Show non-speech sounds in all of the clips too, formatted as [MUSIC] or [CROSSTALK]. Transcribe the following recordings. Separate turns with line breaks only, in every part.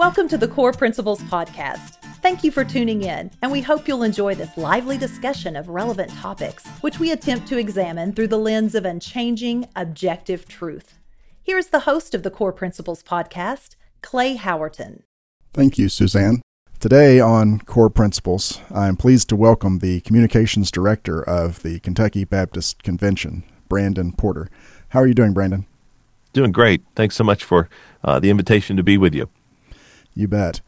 Welcome to the Core Principles Podcast. Thank you for tuning in, and we hope you'll enjoy this lively discussion of relevant topics, which we attempt to examine through the lens of unchanging, objective truth. Here is the host of the Core Principles Podcast, Clay Howerton.
Thank you, Suzanne. Today on Core Principles, I am pleased to welcome the Communications Director of the Kentucky Baptist Convention, Brandon Porter. How are you doing, Brandon?
Doing great. Thanks so much for uh, the invitation to be with you.
You bet.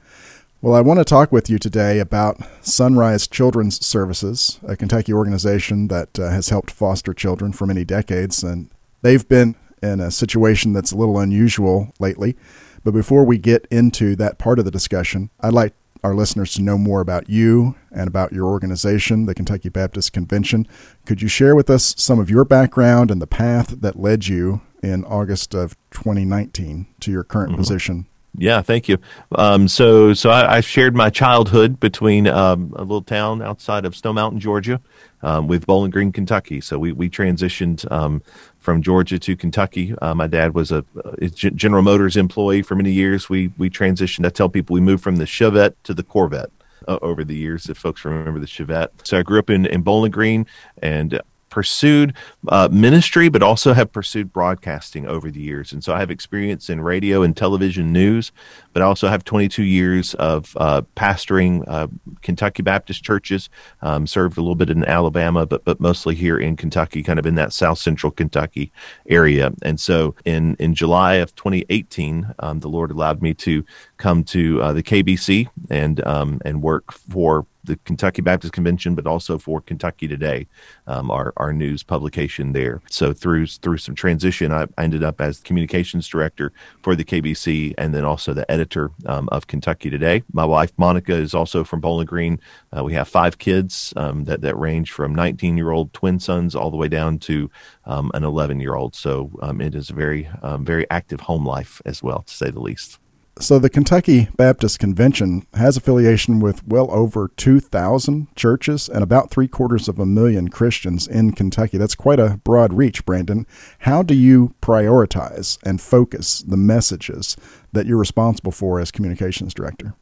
Well, I want to talk with you today about Sunrise Children's Services, a Kentucky organization that uh, has helped foster children for many decades. And they've been in a situation that's a little unusual lately. But before we get into that part of the discussion, I'd like our listeners to know more about you and about your organization, the Kentucky Baptist Convention. Could you share with us some of your background and the path that led you in August of 2019 to your current mm-hmm. position
yeah, thank you. Um, so, so I, I, shared my childhood between um, a little town outside of Stone Mountain, Georgia, um, with Bowling Green, Kentucky. So we we transitioned um, from Georgia to Kentucky. Uh, my dad was a, a, General Motors employee for many years. We we transitioned. I tell people we moved from the Chevette to the Corvette. Uh, over the years, if folks remember the Chevette. So I grew up in, in Bowling Green and pursued uh, ministry, but also have pursued broadcasting over the years. And so I have experience in radio and television news, but I also have 22 years of uh, pastoring uh, Kentucky Baptist churches. Um, served a little bit in Alabama, but but mostly here in Kentucky, kind of in that South Central Kentucky area. And so in in July of 2018, um, the Lord allowed me to come to uh, the KBC and um, and work for the Kentucky Baptist Convention, but also for Kentucky Today, um, our our news publication there. So through through some transition, I, ended up as communications director for the KBC, and then also the editor um, of Kentucky Today. My wife Monica is also from Bowling Green. Uh, we have five kids um, that that range from 19 year old twin sons all the way down to um, an 11 year old. So um, it is a very um, very active home life as well, to say the least.
So, the Kentucky Baptist Convention has affiliation with well over 2,000 churches and about three quarters of a million Christians in Kentucky. That's quite a broad reach, Brandon. How do you prioritize and focus the messages that you're responsible for as communications director?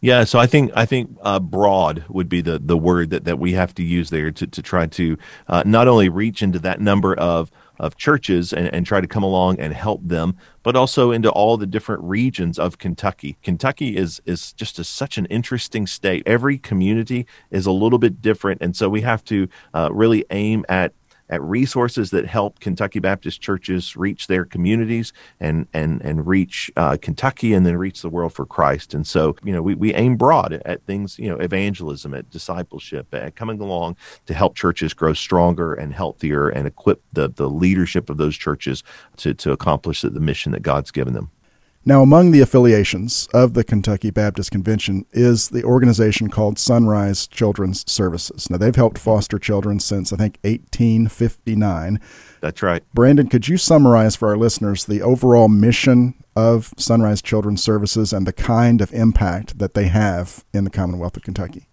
Yeah, so I think I think uh, broad would be the the word that, that we have to use there to to try to uh, not only reach into that number of of churches and, and try to come along and help them, but also into all the different regions of Kentucky. Kentucky is is just a, such an interesting state. Every community is a little bit different, and so we have to uh, really aim at at resources that help Kentucky Baptist churches reach their communities and and and reach uh, Kentucky and then reach the world for Christ. And so, you know, we, we aim broad at, things, you know, evangelism, at discipleship, at coming along to help churches grow stronger and healthier and equip the the leadership of those churches to to accomplish the, the mission that God's given them.
Now, among the affiliations of the Kentucky Baptist Convention is the organization called Sunrise Children's Services. Now, they've helped foster children since, I think, 1859.
That's right.
Brandon, could you summarize for our listeners the overall mission of Sunrise Children's Services and the kind of impact that they have in the Commonwealth of Kentucky?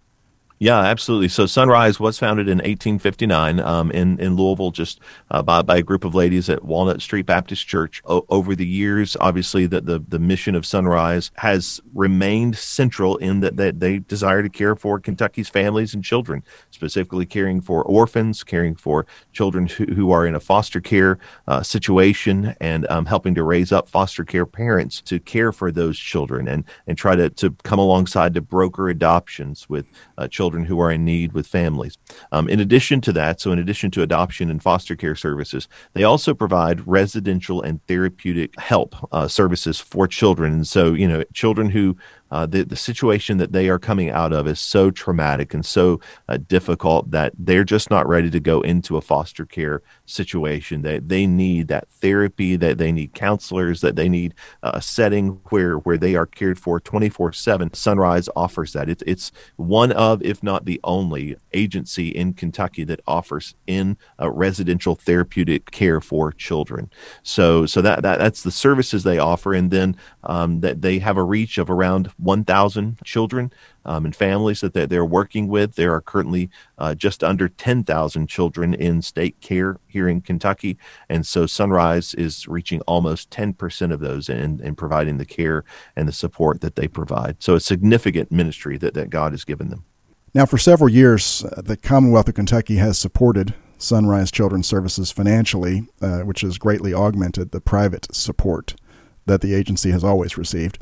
Yeah, absolutely. So Sunrise was founded in 1859 um, in in Louisville, just uh, by, by a group of ladies at Walnut Street Baptist Church. O- over the years, obviously, the, the the mission of Sunrise has remained central in that, that they desire to care for Kentucky's families and children, specifically caring for orphans, caring for children who, who are in a foster care uh, situation, and um, helping to raise up foster care parents to care for those children and and try to to come alongside to broker adoptions with uh, children children who are in need with families. Um, in addition to that, so in addition to adoption and foster care services, they also provide residential and therapeutic help uh, services for children. And so, you know, children who uh, the, the situation that they are coming out of is so traumatic and so uh, difficult that they're just not ready to go into a foster care situation. They, they need that therapy, that they need counselors, that they need a setting where, where they are cared for 24 7. Sunrise offers that. It, it's one of, if not the only, agency in Kentucky that offers in residential therapeutic care for children. So, so that, that that's the services they offer. And then um, that they have a reach of around 1,000 children um, and families that they're working with. There are currently uh, just under 10,000 children in state care here in Kentucky. And so Sunrise is reaching almost 10% of those in, in providing the care and the support that they provide. So a significant ministry that, that God has given them.
Now, for several years, uh, the Commonwealth of Kentucky has supported Sunrise Children's Services financially, uh, which has greatly augmented the private support that the agency has always received.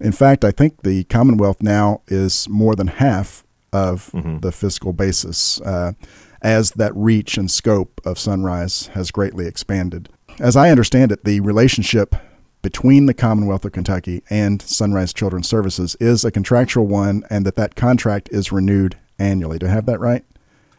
In fact, I think the Commonwealth now is more than half of mm-hmm. the fiscal basis uh, as that reach and scope of Sunrise has greatly expanded. As I understand it, the relationship between the Commonwealth of Kentucky and Sunrise Children's Services is a contractual one, and that that contract is renewed annually. Do I have that right?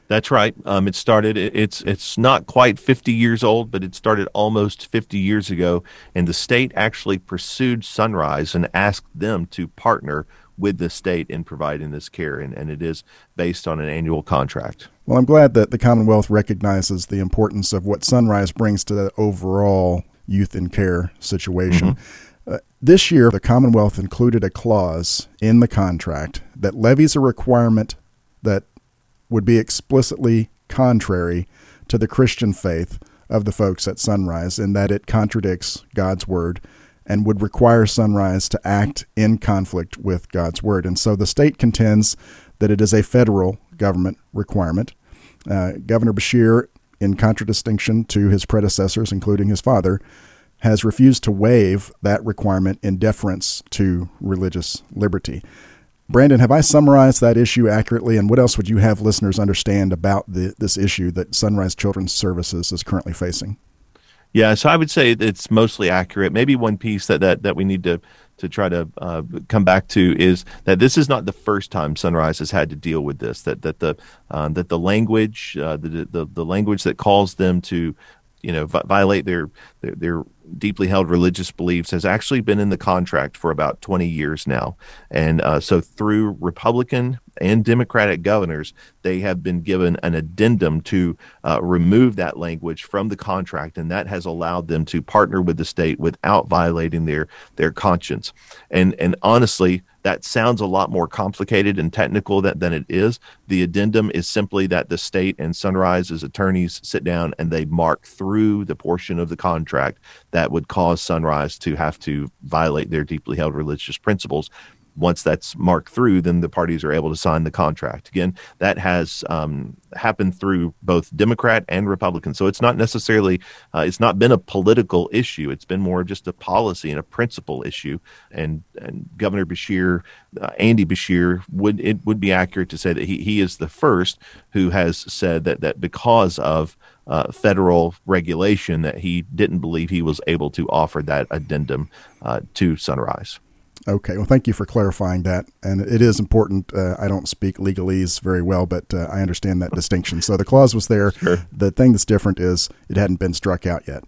That's right. Um, it started. It's it's not quite 50 years old, but it started almost 50 years ago. And the state actually pursued Sunrise and asked them to partner with the state in providing this care, and, and it is based on an annual contract.
Well, I'm glad that the Commonwealth recognizes the importance of what Sunrise brings to the overall youth in care situation. Mm-hmm. Uh, this year, the Commonwealth included a clause in the contract that levies a requirement that would be explicitly contrary to the Christian faith of the folks at Sunrise in that it contradicts God's word and would require Sunrise to act in conflict with God's word. And so the state contends that it is a federal government requirement. Uh, Governor Beshear, in contradistinction to his predecessors, including his father, has refused to waive that requirement in deference to religious liberty. Brandon, have I summarized that issue accurately? And what else would you have listeners understand about the, this issue that Sunrise Children's Services is currently facing?
Yeah, so I would say it's mostly accurate. Maybe one piece that, that, that we need to to try to uh, come back to is that this is not the first time Sunrise has had to deal with this. That that the um, that the language uh, the, the the language that calls them to you know violate their, their, their deeply held religious beliefs has actually been in the contract for about 20 years now. And uh, so through republican and democratic governors they have been given an addendum to uh, remove that language from the contract and that has allowed them to partner with the state without violating their their conscience. And and honestly that sounds a lot more complicated and technical than, than it is. The addendum is simply that the state and Sunrise's attorneys sit down and they mark through the portion of the contract that would cause Sunrise to have to violate their deeply held religious principles once that's marked through, then the parties are able to sign the contract. Again, that has um, happened through both Democrat and Republican. So it's not necessarily, uh, it's not been a political issue. It's been more just a policy and a principle issue. And, and Governor Beshear, uh, Andy Beshear, would it would be accurate to say that he, he is the first who has said that that because of uh, federal regulation that he didn't believe he was able to offer that addendum uh, to Sunrise.
Okay, well, thank you for clarifying that. And it is important. Uh, I don't speak legalese very well, but uh, I understand that distinction. So the clause was there. Sure. The thing that's different is it hadn't been struck out yet.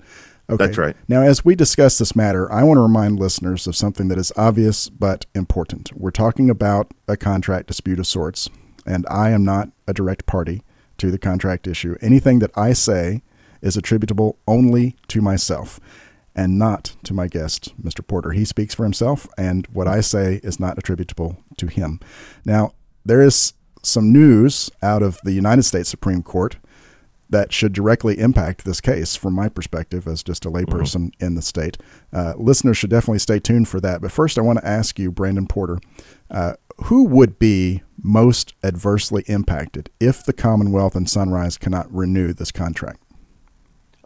Okay. That's right.
Now, as we discuss this matter, I want to remind listeners of something that is obvious but important. We're talking about a contract dispute of sorts, and I am not a direct party to the contract issue. Anything that I say is attributable only to myself and not to my guest, Mr. Porter. He speaks for himself, and what I say is not attributable to him. Now, there is some news out of the United States Supreme Court that should directly impact this case from my perspective as just a layperson mm-hmm. in the state. Uh, listeners should definitely stay tuned for that. But first, I want to ask you, Brandon Porter, uh, who would be most adversely impacted if the Commonwealth and Sunrise cannot renew this contract?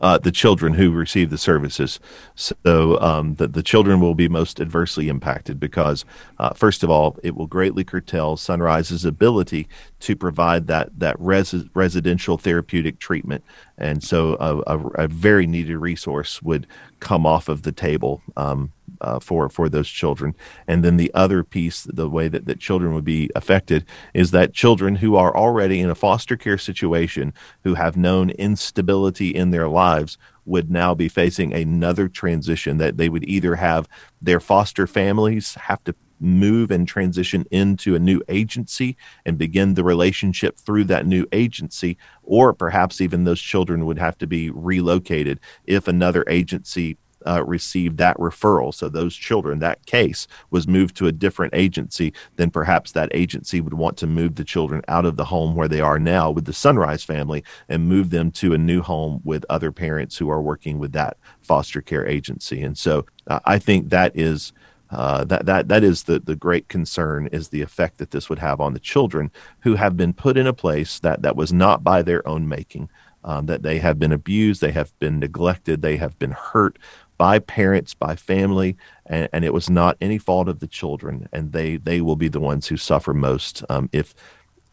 Uh, the children who receive the services. So um, the, the children will be most adversely impacted because, uh, first of all, it will greatly curtail Sunrise's ability to provide that that res- residential therapeutic treatment, and so a, a, a, very needed resource would come off of the table. Um, uh, for for those children. And then the other piece, the way that, that children would be affected, is that children who are already in a foster care situation, who have known instability in their lives, would now be facing another transition that they would either have their foster families have to move and transition into a new agency and begin the relationship through that new agency, or perhaps even those children would have to be relocated if another agency uh, received that referral. So those children, that case was moved to a different agency, then perhaps that agency would want to move the children out of the home where they are now with the Sunrise family and move them to a new home with other parents who are working with that foster care agency. And so uh, I think that is. Uh, that that that is the the great concern is the effect that this would have on the children who have been put in a place that that was not by their own making, um, that they have been abused, they have been neglected, they have been hurt by parents, by family, and, and, it was not any fault of the children, and they they will be the ones who suffer most um, if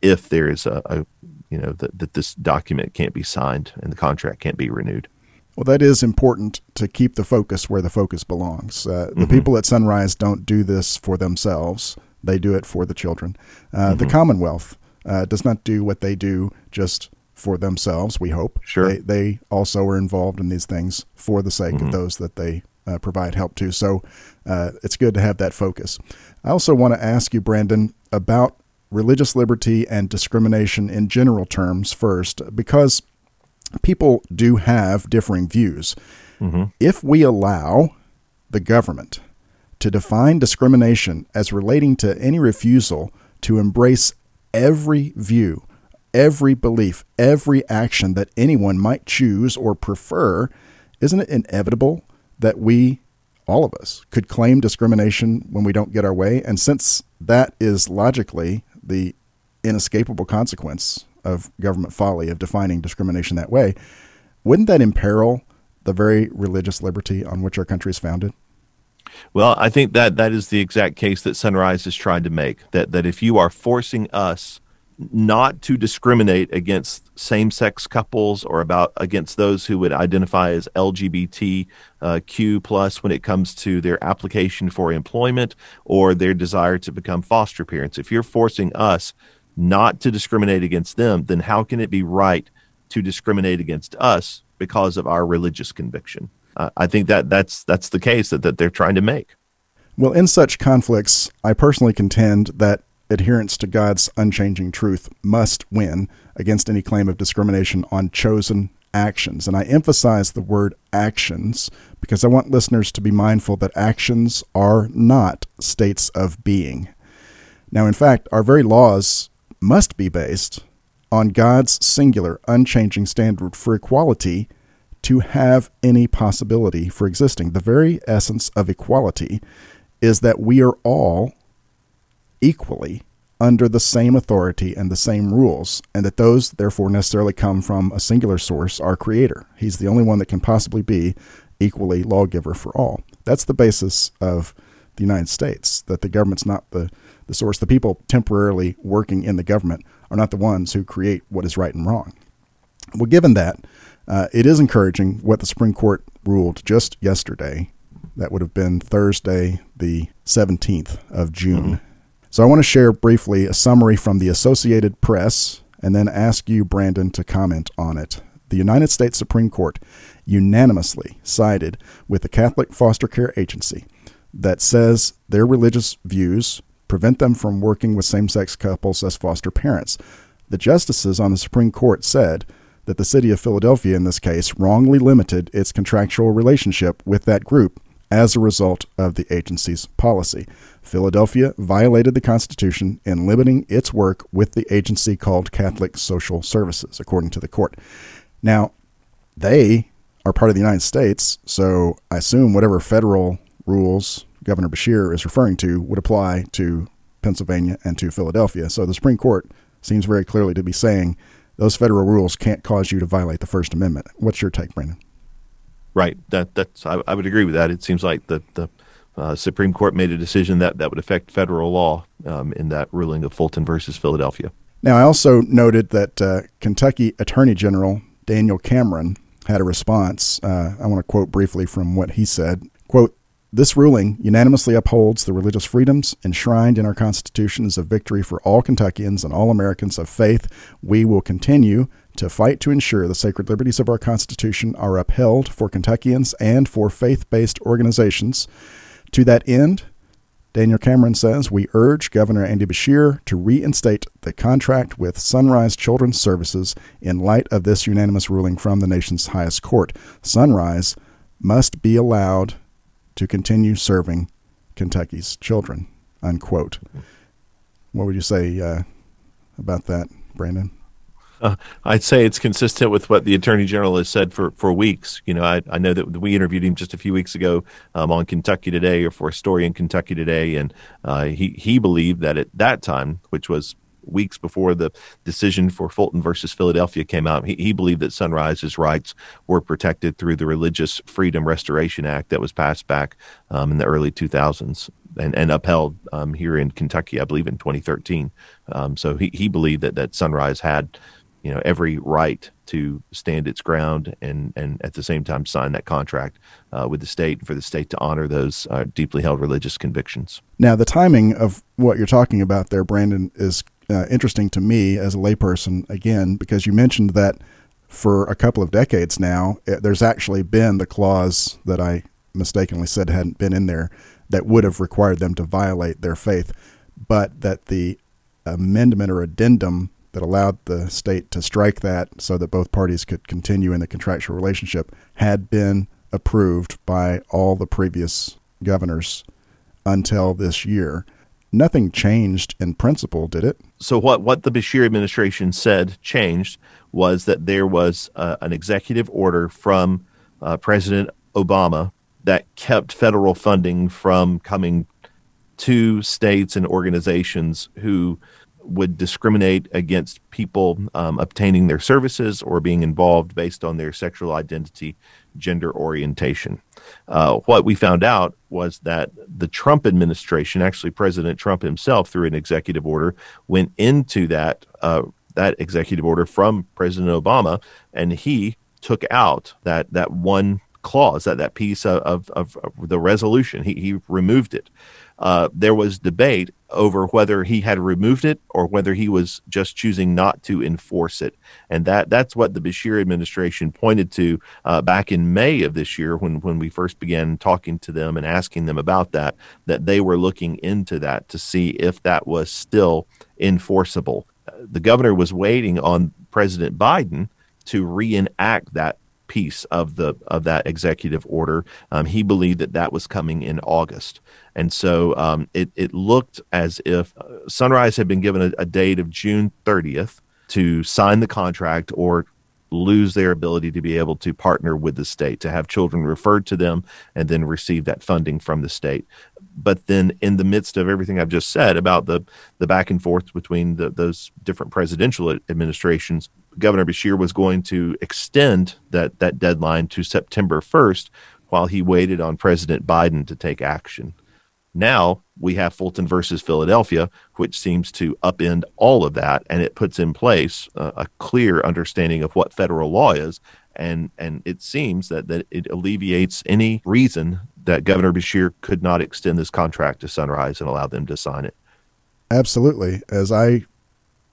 if there is a, a you know that, that this document can't be signed and the contract can't be renewed.
Well, that is important to keep the focus where the focus belongs. Uh, the mm-hmm. people at Sunrise don't do this for themselves; they do it for the children. Uh, mm-hmm. The Commonwealth uh, does not do what they do just for themselves, we hope.
Sure.
They, they also are involved in these things for the sake mm-hmm. of those that they uh, provide help to. So uh, it's good to have that focus. I also want to ask you, Brandon, about religious liberty and discrimination in general terms first, because people do have differing views. Mm-hmm. If we allow the government to define discrimination as relating to any refusal to embrace every view every belief, every action that anyone might choose or prefer, isn't it inevitable that we, all of us, could claim discrimination when we don't get our way? And since that is logically the inescapable consequence of government folly of defining discrimination that way, wouldn't that imperil the very religious liberty on which our country is founded?
Well, I think that that is the exact case that Sunrise is trying to make. That that if you are forcing us not to discriminate against same-sex couples or about against those who would identify as LGBTQ plus when it comes to their application for employment or their desire to become foster parents. If you're forcing us not to discriminate against them, then how can it be right to discriminate against us because of our religious conviction? Uh, I think that that's that's the case that, that they're trying to make.
Well, in such conflicts, I personally contend that adherence to God's unchanging truth must win against any claim of discrimination on chosen actions. And I emphasize the word actions because I want listeners to be mindful that actions are not states of being. Now, in fact, our very laws must be based on God's singular, unchanging standard for equality to have any possibility for existing. The very essence of equality is that we are all equally under the same authority and the same rules, and that those therefore necessarily come from a singular source, our Creator. He's the only one that can possibly be equally lawgiver for all. That's the basis of the United States, that the government's not the, the source. The people temporarily working in the government are not the ones who create what is right and wrong. Well, given that, uh, it is encouraging what the Supreme Court ruled just yesterday. That would have been Thursday, the 17th of June. Mm-hmm. So I want to share briefly a summary from the Associated Press and then ask you, Brandon, to comment on it. The United States Supreme Court unanimously sided with the Catholic Foster Care Agency that says their religious views prevent them from working with same sex couples as foster parents. The justices on the Supreme Court said that the city of Philadelphia, in this case, wrongly limited its contractual relationship with that group as a result of the agency's policy. Philadelphia violated the Constitution in limiting its work with the agency called Catholic Social Services, according to the court. Now, they are part of the United States, so I assume whatever federal rules Governor Beshear is referring to would apply to Pennsylvania and to Philadelphia. So the Supreme Court seems very clearly to be saying those federal rules can't cause you to violate the First Amendment. What's your take, Brandon?
Right. That that's I, I would agree with that. It seems like the the uh, Supreme Court made a decision that that would affect federal law um, in that ruling of Fulton versus Philadelphia.
Now, I also noted that uh, Kentucky Attorney General Daniel Cameron had a response. Uh, I want to quote briefly from what he said. Quote, this ruling unanimously upholds the religious freedoms enshrined in our Constitution as a victory for all Kentuckians and all Americans of faith. We will continue to fight to ensure the sacred liberties of our Constitution are upheld for Kentuckians and for faith based organizations. To that end, Daniel Cameron says, We urge Governor Andy Beshear to reinstate the contract with Sunrise Children's Services in light of this unanimous ruling from the nation's highest court. Sunrise must be allowed to continue serving Kentucky's children. Unquote. What would you say uh, about that, Brandon?
Uh, I'd say it's consistent with what the attorney general has said for, for weeks. You know, I, I know that we interviewed him just a few weeks ago um, on Kentucky Today or for a story in Kentucky Today, and uh, he he believed that at that time, which was weeks before the decision for Fulton versus Philadelphia came out, he, he believed that Sunrise's rights were protected through the Religious Freedom Restoration Act that was passed back um, in the early 2000s and, and upheld um, here in Kentucky, I believe, in 2013. Um, so he, he believed that, that Sunrise had you know every right to stand its ground and and at the same time sign that contract uh, with the state for the state to honor those uh, deeply held religious convictions.
Now, the timing of what you're talking about there, Brandon, is uh, interesting to me as a layperson again because you mentioned that for a couple of decades now, it, eh, there's actually been the clause that I mistakenly said hadn't been in there that would have required them to violate their faith, but that the amendment or addendum that allowed the state to strike that so that both parties could continue in the contractual relationship had been approved by all the previous governors until this year. Nothing changed in principle, did it?
So, what, what the Beshear administration said changed was that there was uh, an executive order from uh, President Obama that kept federal funding from coming to states and organizations who would discriminate against people um, obtaining their services or being involved based on their sexual identity, gender orientation. Uh, what we found out was that the Trump administration, actually President Trump himself, through an executive order, went into that uh, that executive order from President Obama, and he took out that that one clause, that that piece of, of, of the resolution. He he removed it uh, there was debate over whether he had removed it or whether he was just choosing not to enforce it. And that that's what the Beshear administration pointed to uh, back in May of this year when, when we first began talking to them and asking them about that, that they were looking into that to see if that was still enforceable. the governor was waiting on President Biden to reenact that piece of the of that executive order. Um, he believed that that was coming in August, and so um, it it looked as if uh, Sunrise had been given a, a date of June 30th to sign the contract or lose their ability to be able to partner with the state, to have children referred to them, and then receive that funding from the state. But then, in the midst of everything I've just said about the the back and forth between the, those different presidential administrations, Governor Beshear was going to extend that that deadline to September 1st while he waited on President Biden to take action. Now we have Fulton versus Philadelphia, which seems to upend all of that, and it puts in place a, a clear understanding of what federal law is, and and it seems that that it alleviates any reason that Governor Beshear could not extend this contract to Sunrise and allow them to sign it.
Absolutely, as I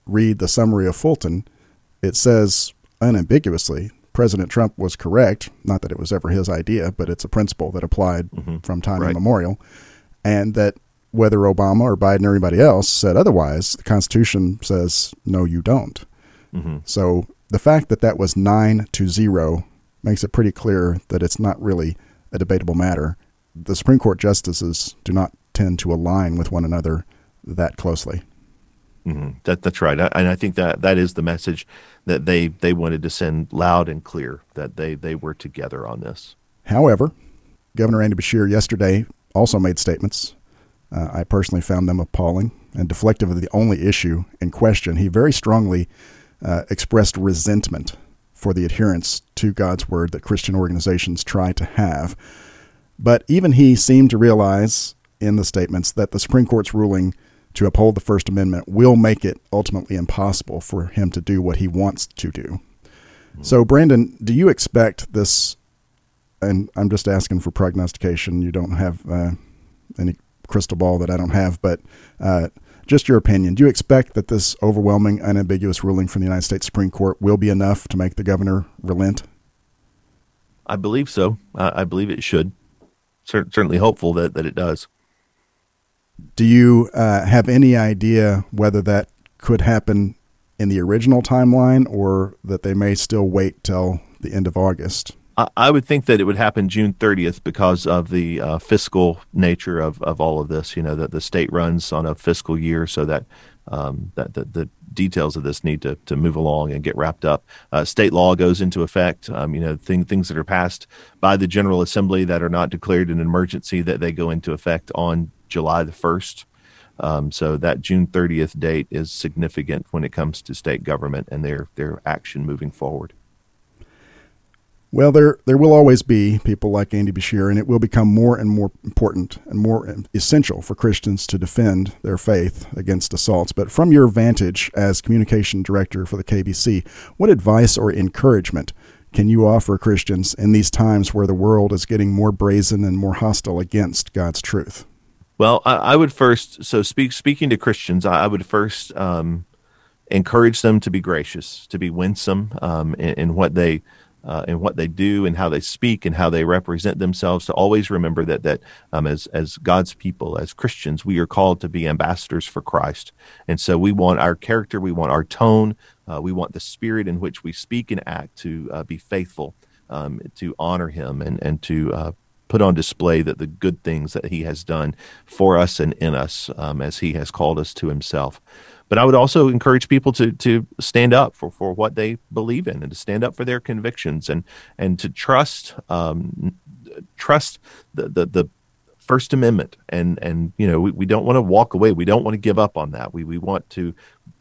read the summary of Fulton it says unambiguously President Trump was correct. Not that it was ever his idea, but it's a principle that applied mm-hmm. from time right. immemorial. And that whether Obama or Biden or anybody else said otherwise, the Constitution says, no, you don't. Mm-hmm. So the fact that that was nine to zero makes it pretty clear that it's not really a debatable matter. The Supreme Court justices do not tend to align with one another that closely.
Mm-hmm. That that's right, I, and I think that that is the message that they they wanted to send loud and clear that they they were together on this.
However, Governor Andy Beshear yesterday also made statements. Uh, I personally found them appalling and deflective of the only issue in question. He very strongly uh, expressed resentment for the adherence to God's word that Christian organizations try to have. But even he seemed to realize in the statements that the Supreme Court's ruling to uphold the First Amendment will make it ultimately impossible for him to do what he wants to do. Mm-hmm. So, Brandon, do you expect this? And I'm just asking for prognostication. You don't have uh, any crystal ball that I don't have, but uh, just your opinion. Do you expect that this overwhelming, unambiguous ruling from the United States Supreme Court will be enough to make the governor relent?
I believe so. I believe it should. certainly hopeful that, that it does.
Do you uh, have any idea whether that could happen in the original timeline or that they may still wait till the end of August?
I would think that it would happen June 30th because of the uh, fiscal nature of, of all of this. You know that the state runs on a fiscal year, so that um, that the, the, details of this need to, to move along and get wrapped up. Uh, state law goes into effect. Um, you know thing, things that are passed by the General Assembly that are not declared an emergency that they go into effect on July the first. Um, so that June 30th date is significant when it comes to state government and their their action moving forward.
Well, there there will always be people like Andy Beshear, and it will become more and more important and more essential for Christians to defend their faith against assaults. But from your vantage as communication director for the KBC, what advice or encouragement can you offer Christians in these times where the world is getting more brazen and more hostile against God's truth?
Well, I, I would first so speak speaking to Christians, I, I would first um, encourage them to be gracious, to be winsome um, in, in what they uh, in what they do and how they speak and how they represent themselves to always remember that that um, as as God's people as Christians we are called to be ambassadors for Christ. And so we want our character we want our tone uh, we want the spirit in which we speak and act to uh, be faithful um, to honor him and and to uh, put on display that the good things that he has done for us and in us um, as he has called us to himself but I would also encourage people to to stand up for, for what they believe in and to stand up for their convictions and and to trust um, trust the, the the First Amendment and and you know we, we don't want to walk away. We don't want to give up on that. We we want to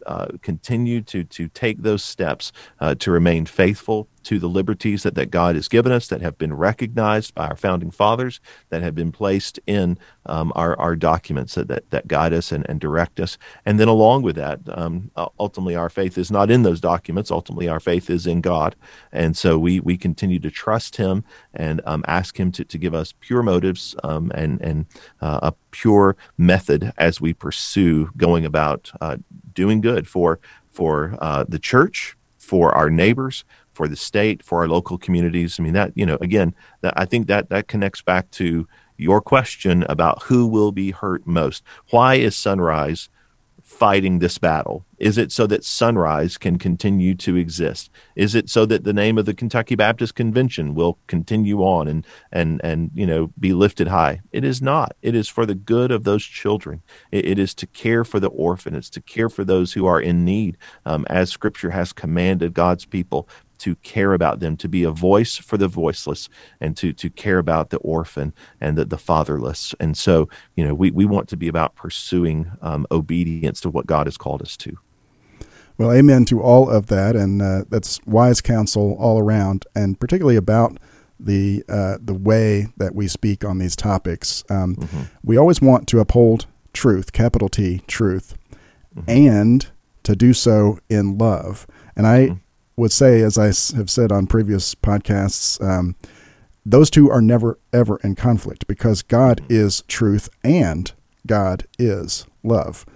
uh, continue to to take those steps uh, to remain faithful to the liberties that, that God has given us that have been recognized by our founding fathers, that have been placed in um, our, our documents that, that, that guide us and, and direct us. And then along with that, um, ultimately our faith is not in those documents. Ultimately our faith is in God. And so we, we continue to trust him and um, ask him to, to give us pure motives um, and, and uh, a pure method as we pursue going about uh, doing good for, for uh, the church, for our neighbors, for the state, for our local communities. I mean, that, you know, again, that, I think that that connects back to your question about who will be hurt most. Why is Sunrise fighting this battle? Is it so that Sunrise can continue to exist? Is it so that the name of the Kentucky Baptist Convention will continue on and and and you know be lifted high? It is not. It is for the good of those children. it, it is to care for the orphan. It's to care for those who are in need, um, as Scripture has commanded God's people to care about them, to be a voice for the voiceless, and to to care about the orphan and the, the fatherless. And so, you know, we, we want to be about pursuing um, obedience to what God has called us to.
Well, amen to all of that, and uh, that's wise counsel all around, and particularly about the uh, the way that we speak on these topics. Um, mm-hmm. We always want to uphold truth, capital T, truth, mm-hmm. and to do so in love. And I mm-hmm would say, as I have said on previous podcasts, um, those two are never ever in conflict because God is truth and God is love.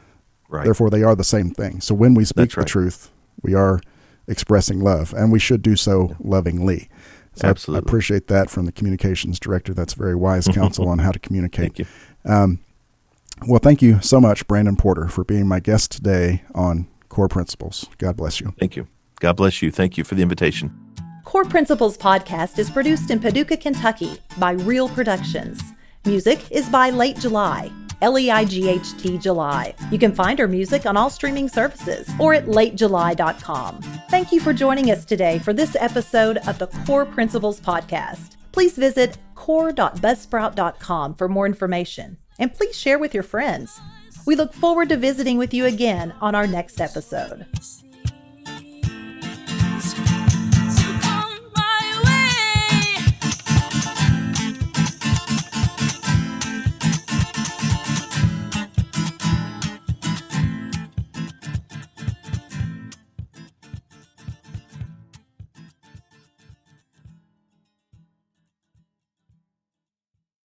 Right. Therefore, they are the same thing. So when we speak right. the truth, we are expressing love, and we should do so lovingly. So Absolutely. I, I, appreciate that from the communications director. That's very wise [LAUGHS] counsel on how to communicate.
Thank you. Um,
well, thank you so much, Brandon Porter, for being my guest today on Core Principles. God bless you.
Thank you. God bless you. Thank you for the invitation.
Core Principles podcast is produced in Paducah, Kentucky by Real Productions. Music is by Late July, L E I G H T July. You can find our music on all streaming services or at latejuly.com. Thank you for joining us today for this episode of the Core Principles podcast. Please visit core.buzzsprout.com for more information and please share with your friends. We look forward to visiting with you again on our next episode.